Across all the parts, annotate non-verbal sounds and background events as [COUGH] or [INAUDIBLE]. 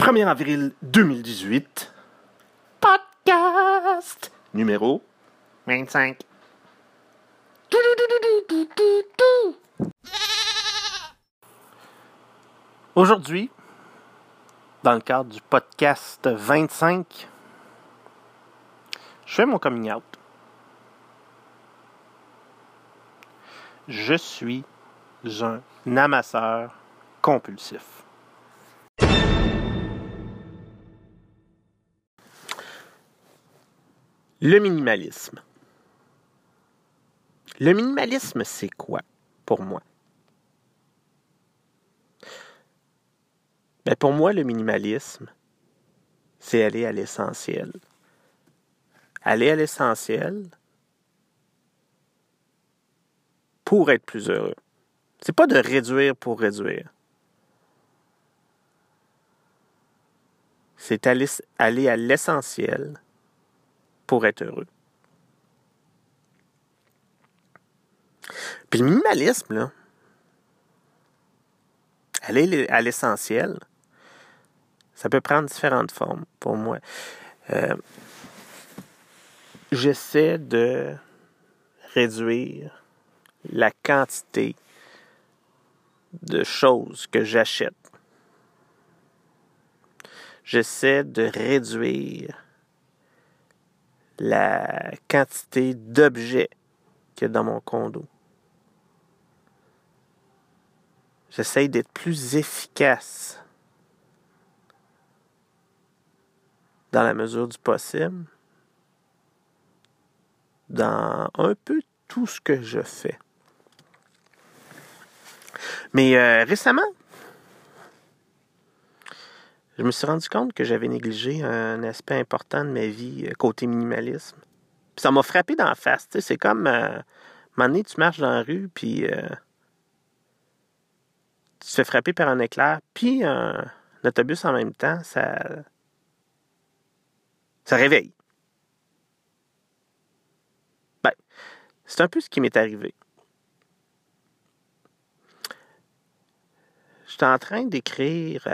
1er avril 2018. Podcast numéro 25. Aujourd'hui, dans le cadre du podcast 25, je fais mon coming out. Je suis un amasseur compulsif. Le minimalisme. Le minimalisme, c'est quoi pour moi? Ben pour moi, le minimalisme, c'est aller à l'essentiel. Aller à l'essentiel pour être plus heureux. C'est pas de réduire pour réduire. C'est aller, à l'essentiel pour être heureux. Puis le minimalisme, là, aller à l'essentiel, ça peut prendre différentes formes pour moi. Euh, j'essaie de réduire la quantité de choses que j'achète. J'essaie de réduire la quantité d'objets qu'il y a dans mon condo. J'essaie d'être plus efficace dans la mesure du possible dans un peu tout ce que je fais. Mais euh, récemment, je me suis rendu compte que j'avais négligé un aspect important de ma vie euh, côté minimalisme. Puis ça m'a frappé la face. C'est comme, euh, un moment donné, tu marches dans la rue, puis euh, tu te fais frapper par un éclair, puis un, autobus en même temps, ça, ça réveille. Ben, c'est un peu ce qui m'est arrivé. J'étais en train d'écrire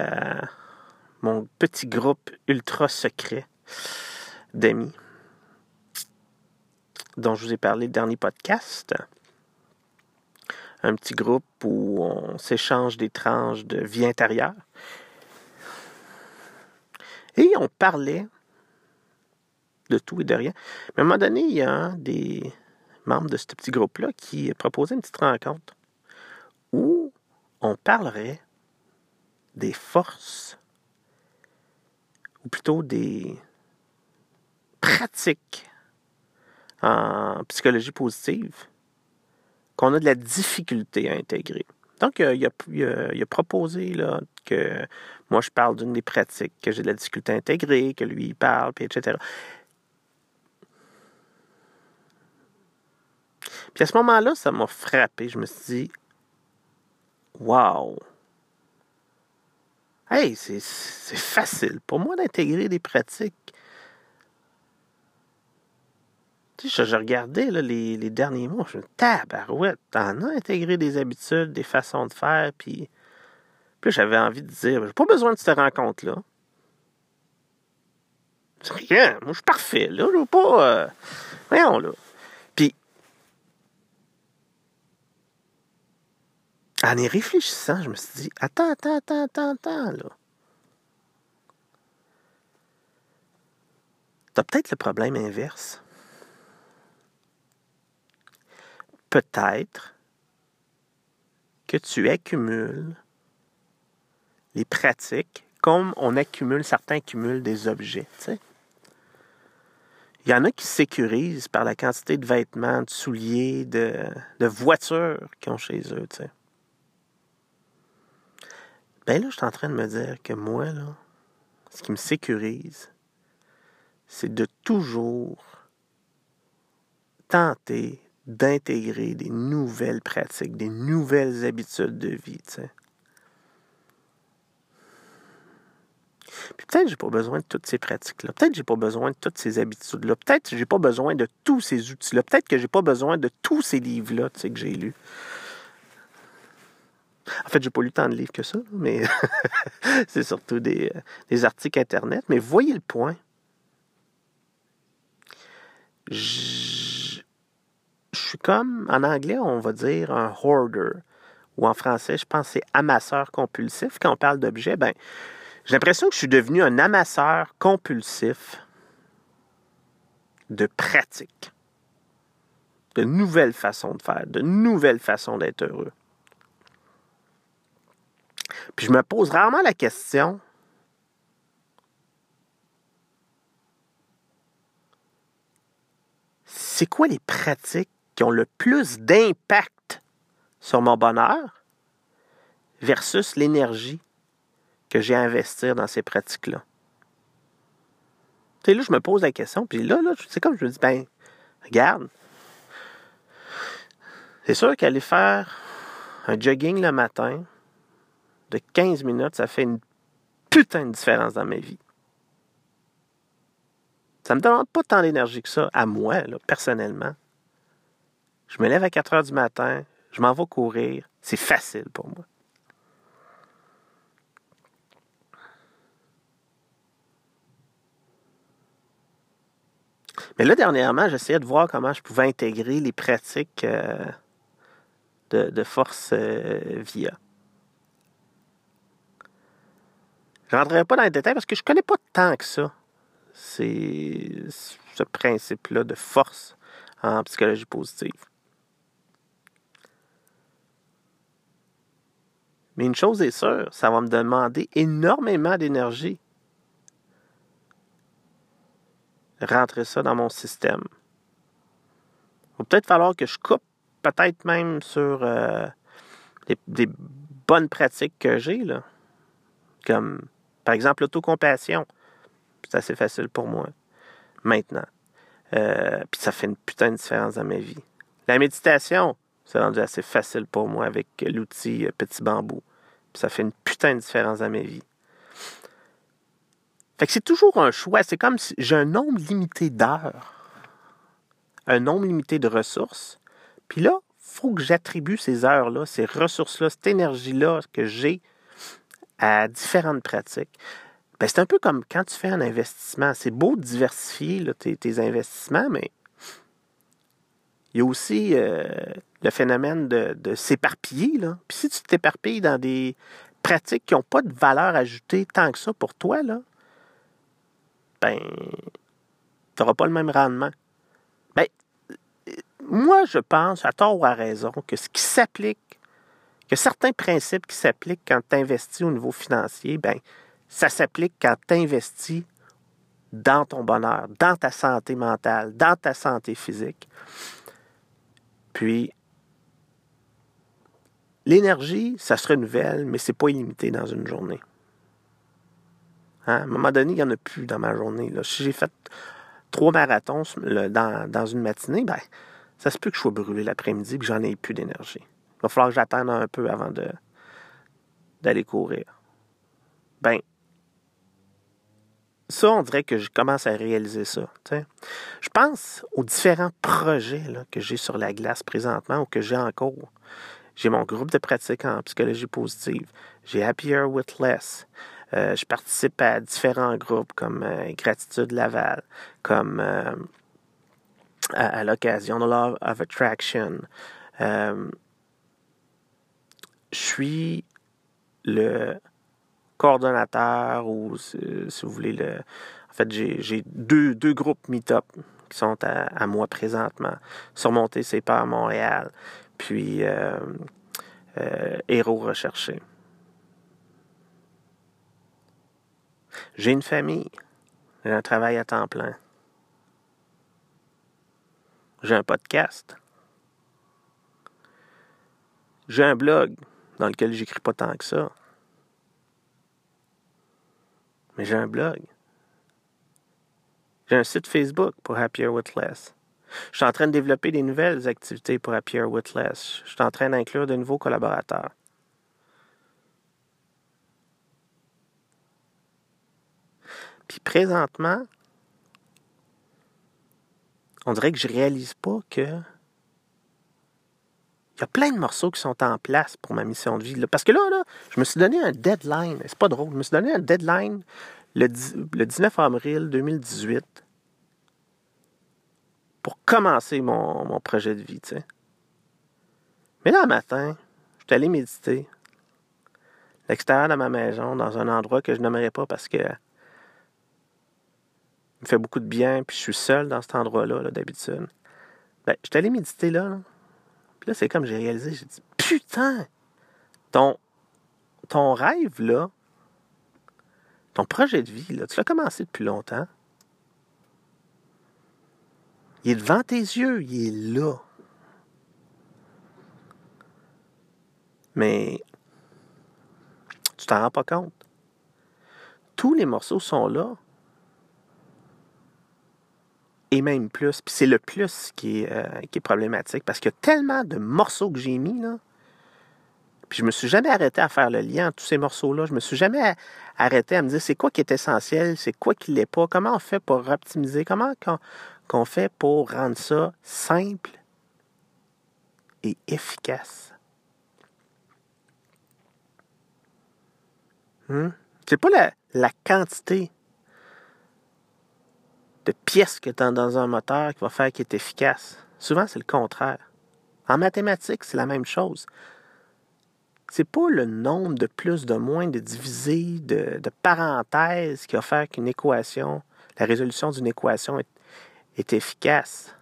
mon petit groupe ultra secret d'amis dont je vous ai parlé le dernier podcast. Un petit groupe où on s'échange des tranches de vie intérieure. Et on parlait de tout et de rien. Mais à un moment donné, il y a un des membres de ce petit groupe-là qui proposait une petite rencontre où on parlerait des forces plutôt des pratiques en psychologie positive qu'on a de la difficulté à intégrer. Donc, il a, proposé là, que moi, je parle d'une des pratiques que j'ai de la difficulté à intégrer, que lui, il parle, puis etc. Puis à ce moment-là, ça m'a frappé. Je me suis dit, wow! Hey, c'est facile pour moi d'intégrer des pratiques. Tu sais, je, regardais les, derniers mois, je me tabarouette, t'en as intégré des habitudes, des façons de faire, puis, puis j'avais envie de dire, j'ai pas besoin de cette rencontre-là. C'est rien, moi je suis parfait, là, je veux pas... Euh, voyons, là. En y réfléchissant, je me suis dit, attends, attends, attends, attends, attends, là. T'as peut-être le problème inverse. Peut-être que tu accumules les pratiques comme on accumule, certains accumulent des objets, tu sais. Il y en a qui sécurisent par la quantité de vêtements, de souliers, de, de voitures qu'ils ont chez eux, tu sais. Ben là, je suis en train de me dire que moi, là, ce qui me sécurise, c'est de toujours tenter d'intégrer des nouvelles pratiques, des nouvelles habitudes de vie. Puis peut-être que j'ai pas besoin de toutes ces pratiques-là. Peut-être que j'ai pas besoin de toutes ces habitudes-là. Peut-être que j'ai pas besoin de tous ces outils-là. Peut-être que j'ai pas besoin de tous ces livres-là, que j'ai lus. En fait, j'ai pas lu tant de livres que ça, mais [LAUGHS] c'est surtout des, des, articles Internet. Mais voyez le point. Je, suis comme, en anglais, on va dire un hoarder. Ou en français, je pense c'est amasseur compulsif. Quand on parle d'objets, ben, j'ai l'impression que je suis devenu un amasseur compulsif de pratiques, de nouvelles façons de faire, de nouvelles façons d'être heureux. Puis je me pose rarement la question c'est quoi les pratiques qui ont le plus d'impact sur mon bonheur versus l'énergie que j'ai à investir dans ces pratiques-là? Tu sais, là, je me pose la question, puis là, là c'est comme je me dis, ben, regarde, c'est sûr qu'aller faire un jogging le matin de 15 minutes, ça fait une putain de différence dans ma vie. Ça ne me demande pas tant d'énergie que ça, à moi, personnellement. Je me lève à 4 heures du matin, je m'en vais courir, c'est facile pour moi. Mais là, dernièrement, j'essayais de voir comment je pouvais intégrer les pratiques euh, de, force euh, via. Je ne rentrerai pas dans les détails parce que je ne connais pas tant que ça. C'est ce principe-là de force en psychologie positive. Mais une chose est sûre, ça va me demander énormément d'énergie rentrer ça dans mon système. Il va peut-être falloir que je coupe, peut-être même sur euh, des, bonnes pratiques que j'ai, là. Comme, par exemple, l'autocompassion. C'est assez facile pour moi, maintenant. Euh, puis ça fait une putain de différence dans ma vie. La méditation, c'est rendu assez facile pour moi avec l'outil euh, Petit Bambou. Puis ça fait une putain de différence dans ma vie. Fait que c'est toujours un choix. C'est comme si j'ai un nombre limité d'heures, un nombre limité de ressources. Puis là, il faut que j'attribue ces heures-là, ces ressources-là, cette énergie-là que j'ai à différentes pratiques. Ben, c'est un peu comme quand tu fais un investissement. C'est beau de diversifier tes, investissements, mais il y a aussi euh, le phénomène de, s'éparpiller. Puis si tu t'éparpilles dans des pratiques qui n'ont pas de valeur ajoutée tant que ça pour toi, ben, tu n'auras pas le même rendement. Ben, moi, je pense, à tort ou à raison, que ce qui s'applique, que certains principes qui s'appliquent quand tu investis au niveau financier, ben, ça s'applique quand tu investis dans ton bonheur, dans ta santé mentale, dans ta santé physique. Puis, l'énergie, ça se renouvelle, mais c'est pas illimité dans une journée. Hein? À un moment donné, il n'y en a plus dans ma journée. Là. Si j'ai fait trois marathons dans, une matinée, ben, ça se peut que je sois brûlé l'après-midi et que j'en ai plus d'énergie. Il va falloir que j'attende un peu avant de, d'aller courir. Ben, ça, on dirait que je commence à réaliser ça. Je pense aux différents projets que j'ai sur la glace présentement ou que j'ai en cours. J'ai mon groupe de pratique en psychologie positive. J'ai Happier with Less. Euh, je participe à différents groupes comme euh, Gratitude Laval, comme euh, à, l'occasion de Love of Attraction. Je suis le coordonnateur ou, si, vous voulez, le, en fait, j'ai deux, deux groupes Meetup qui sont à, moi présentement. Surmonter ses peurs à Montréal, puis Héros recherchés. J'ai une famille. J'ai un travail à temps plein. J'ai un podcast. J'ai un blog dans lequel j'écris pas tant que ça. Mais j'ai un blog. J'ai un site Facebook pour Happier with Less. Je suis en train de développer des nouvelles activités pour Happier with Less. Je suis en train d'inclure de nouveaux collaborateurs. Puis présentement, on dirait que je réalise pas que Il y a plein de morceaux qui sont en place pour ma mission de vie. Parce que là, là, je me suis donné un deadline. C'est pas drôle. Je me suis donné un deadline le, 19 avril 2018 pour commencer mon, projet de vie. Mais là, un matin, je suis allé méditer l'extérieur de ma maison, dans un endroit que je n'aimerais pas parce que me fait beaucoup de bien, puis je suis seul dans cet endroit-là, -là, d'habitude. Ben, je suis allé méditer là. Puis là, c'est comme j'ai réalisé, j'ai dit, putain, ton, ton rêve, là, ton projet de vie, là, tu l'as commencé depuis longtemps. Il est devant tes yeux, il est là. Mais tu t'en rends pas compte. Tous les morceaux sont là. Et même plus. Puis c'est le plus qui est, euh, qui est problématique parce qu'il y a tellement de morceaux que j'ai mis, là. Puis je me suis jamais arrêté à faire le lien entre tous ces morceaux-là. Je me suis jamais arrêté à me dire c'est quoi qui est essentiel, c'est quoi qui l'est pas, comment on fait pour optimiser, comment qu'on fait pour rendre ça simple et efficace. Hmm? C'est pas la, quantité de pièces que tu as dans un moteur qui va faire qu'il est efficace. Souvent, c'est le contraire. En mathématiques, c'est la même chose. C'est pas le nombre de plus, de moins, de divisés, de, de parenthèses qui va faire qu'une équation, la résolution d'une équation est efficace.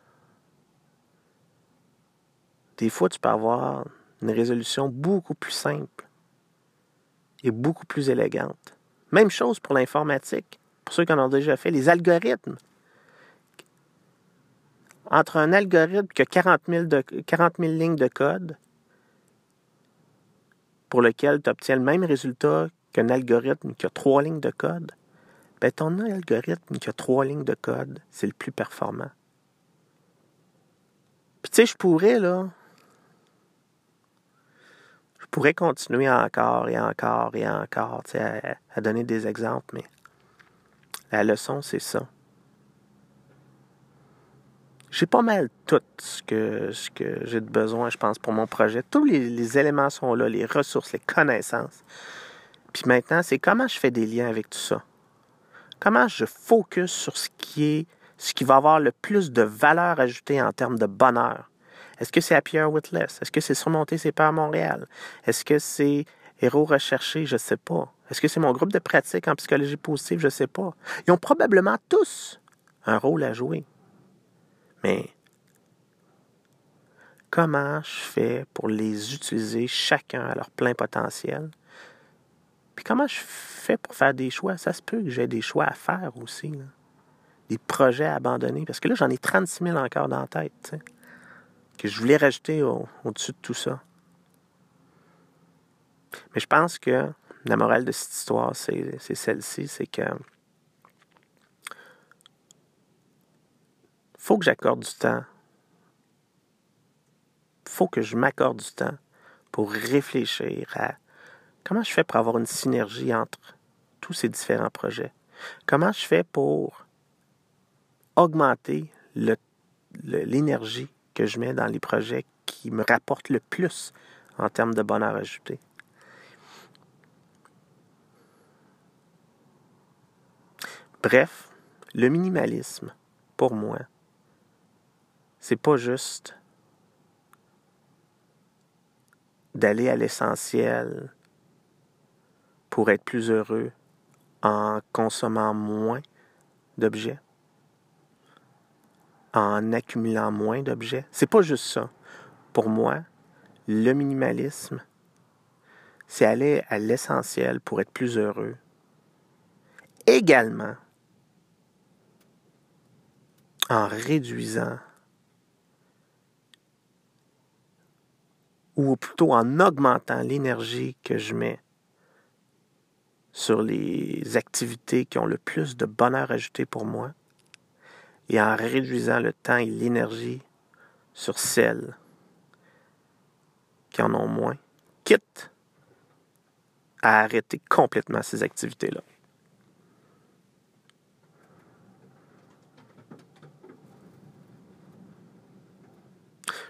Des fois, tu peux avoir une résolution beaucoup plus simple et beaucoup plus élégante. Même chose pour l'informatique. Pour ceux qui en ont déjà fait, les algorithmes. Entre un algorithme qui a 40 000, de, 40 000 lignes de code, pour lequel tu obtiens le même résultat qu'un algorithme qui a trois lignes de code, ben ton algorithme qui a trois lignes de code, c'est le plus performant. Puis tu sais, je pourrais, là, pourrais continuer encore et encore et encore à, à donner des exemples, mais la leçon, c'est ça. J'ai pas mal tout ce que, ce que j'ai de besoin, je pense, pour mon projet. Tous les, éléments sont là, les ressources, les connaissances. Puis maintenant, c'est comment je fais des liens avec tout ça? Comment je focus sur ce qui est, ce qui va avoir le plus de valeur ajoutée en termes de bonheur? Est-ce que c'est Happy with Less? Est-ce que c'est Surmonter ses peurs à Montréal? Est-ce que c'est Héros recherchés? Je ne sais pas. Est-ce que c'est mon groupe de pratique en psychologie positive? Je ne sais pas. Ils ont probablement tous un rôle à jouer. Mais comment je fais pour les utiliser chacun à leur plein potentiel? Puis comment je fais pour faire des choix? Ça se peut que j'ai des choix à faire aussi. Des projets à abandonner. Parce que là, j'en ai 36 000 encore dans la tête que je voulais rajouter au, dessus de tout ça. Mais je pense que la morale de cette histoire, c'est celle-ci, c'est que faut que j'accorde du temps. faut que je m'accorde du temps pour réfléchir à comment je fais pour avoir une synergie entre tous ces différents projets. Comment je fais pour augmenter l'énergie que je mets dans les projets qui me rapportent le plus en termes de bonheur ajouté. Bref, le minimalisme, pour moi, c'est pas juste d'aller à l'essentiel pour être plus heureux en consommant moins d'objets en accumulant moins d'objets. C'est pas juste ça. Pour moi, le minimalisme, c'est aller à l'essentiel pour être plus heureux. Également, en réduisant ou plutôt en augmentant l'énergie que je mets sur les activités qui ont le plus de bonheur ajouté pour moi et en réduisant le temps et l'énergie sur celles qui en ont moins, quitte à arrêter complètement ces activités-là.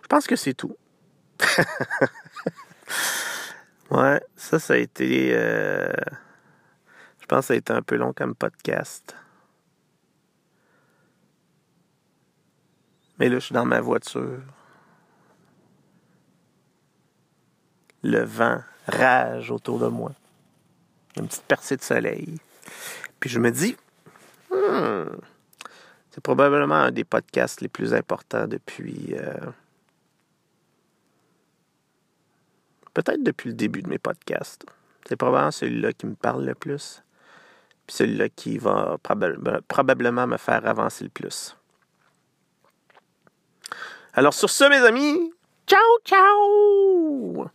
Je pense que c'est tout. [LAUGHS] ouais, ça, ça a été. Euh, je pense que ça a été un peu long comme podcast. Mais là, je suis dans ma voiture. Le vent rage autour de moi. Une petite percée de soleil. Puis je me dis, hmm, c'est probablement un des podcasts les plus importants depuis. Euh, peut-être depuis le début de mes podcasts. C'est probablement celui-là qui me parle le plus. Puis celui-là qui va probablement me faire avancer le plus. Alors sur ce, mes amis, ciao, ciao!